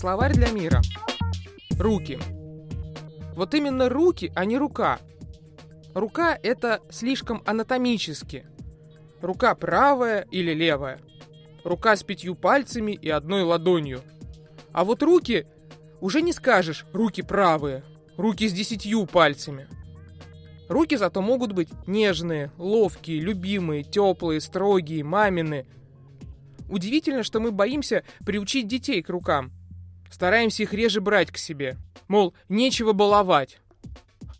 Словарь для мира. Руки. Вот именно руки, а не рука. Рука — это слишком анатомически. Рука правая или левая. Рука с пятью пальцами и одной ладонью. А вот руки уже не скажешь «руки правые», руки с десятью пальцами. Руки зато могут быть нежные, ловкие, любимые, теплые, строгие, мамины. Удивительно, что мы боимся приучить детей к рукам. Стараемся их реже брать к себе. Мол, нечего баловать.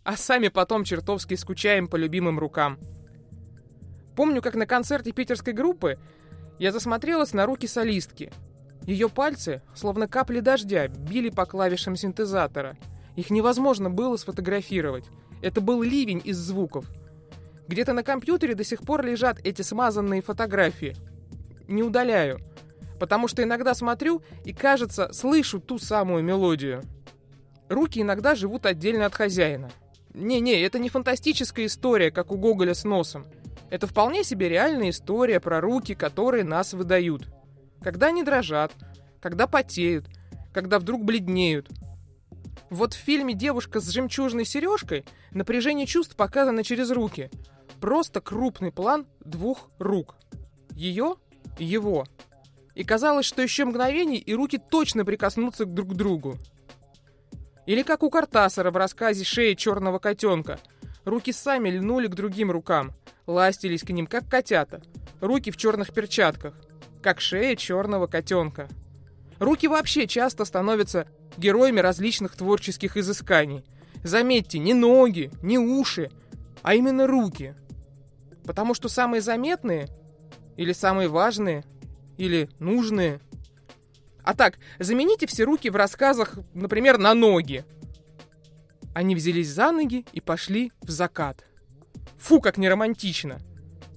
А сами потом чертовски скучаем по любимым рукам. Помню, как на концерте питерской группы я засмотрелась на руки солистки. Ее пальцы, словно капли дождя, били по клавишам синтезатора. Их невозможно было сфотографировать. Это был ливень из звуков. Где-то на компьютере до сих пор лежат эти смазанные фотографии. Не удаляю. Потому что иногда смотрю и, кажется, слышу ту самую мелодию. Руки иногда живут отдельно от хозяина. Не-не, это не фантастическая история, как у Гоголя с носом. Это вполне себе реальная история про руки, которые нас выдают. Когда они дрожат, когда потеют, когда вдруг бледнеют. Вот в фильме «Девушка с жемчужной сережкой» напряжение чувств показано через руки. Просто крупный план двух рук. Ее и его. И казалось, что еще мгновение, и руки точно прикоснутся друг к другу. Или как у Картасара в рассказе «Шея черного котенка». Руки сами льнули к другим рукам, ластились к ним, как котята. Руки в черных перчатках, как шея черного котенка. Руки вообще часто становятся героями различных творческих изысканий. Заметьте, не ноги, не уши, а именно руки. Потому что самые заметные, или самые важные, или нужные – а так, замените все руки в рассказах, например, на ноги. Они взялись за ноги и пошли в закат. Фу, как неромантично.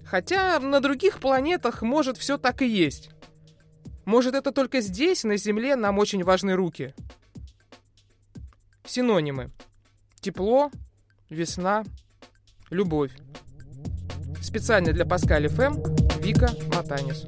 Хотя на других планетах, может, все так и есть. Может, это только здесь, на Земле, нам очень важны руки. Синонимы. Тепло, весна, любовь. Специально для Паскаль ФМ Вика Матанис.